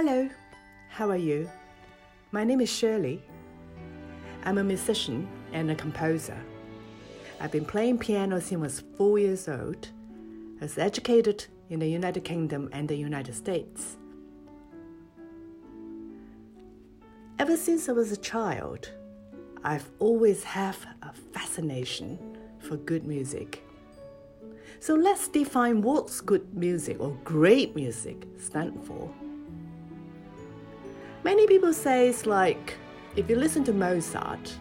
Hello, how are you? My name is Shirley. I'm a musician and a composer. I've been playing piano since I was four years old. I was educated in the United Kingdom and the United States. Ever since I was a child, I've always had a fascination for good music. So let's define what's good music or great music stand for. Many people say it's like if you listen to Mozart,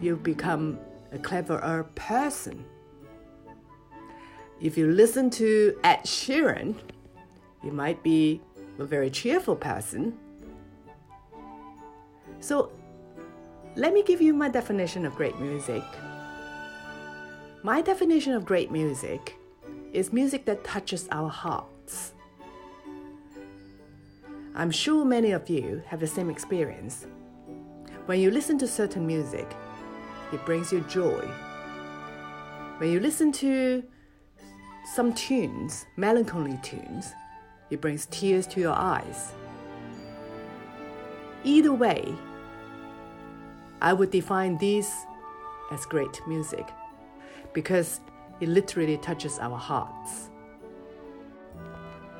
you become a cleverer person. If you listen to Ed Sheeran, you might be a very cheerful person. So, let me give you my definition of great music. My definition of great music is music that touches our hearts. I'm sure many of you have the same experience. When you listen to certain music, it brings you joy. When you listen to some tunes, melancholy tunes, it brings tears to your eyes. Either way, I would define these as great music because it literally touches our hearts.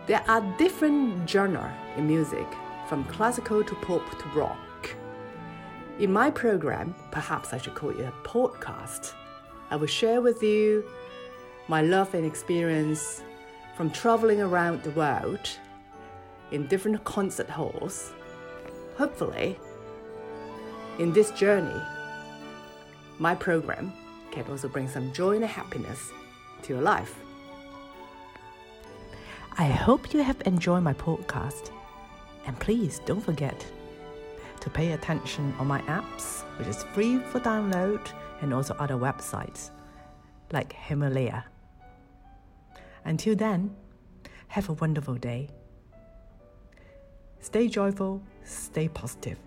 There are different genres in music, from classical to pop to rock. In my program, perhaps I should call it a podcast, I will share with you my love and experience from traveling around the world in different concert halls. Hopefully, in this journey, my program can also bring some joy and happiness to your life. I hope you have enjoyed my podcast. And please don't forget to pay attention on my apps, which is free for download, and also other websites like Himalaya. Until then, have a wonderful day. Stay joyful, stay positive.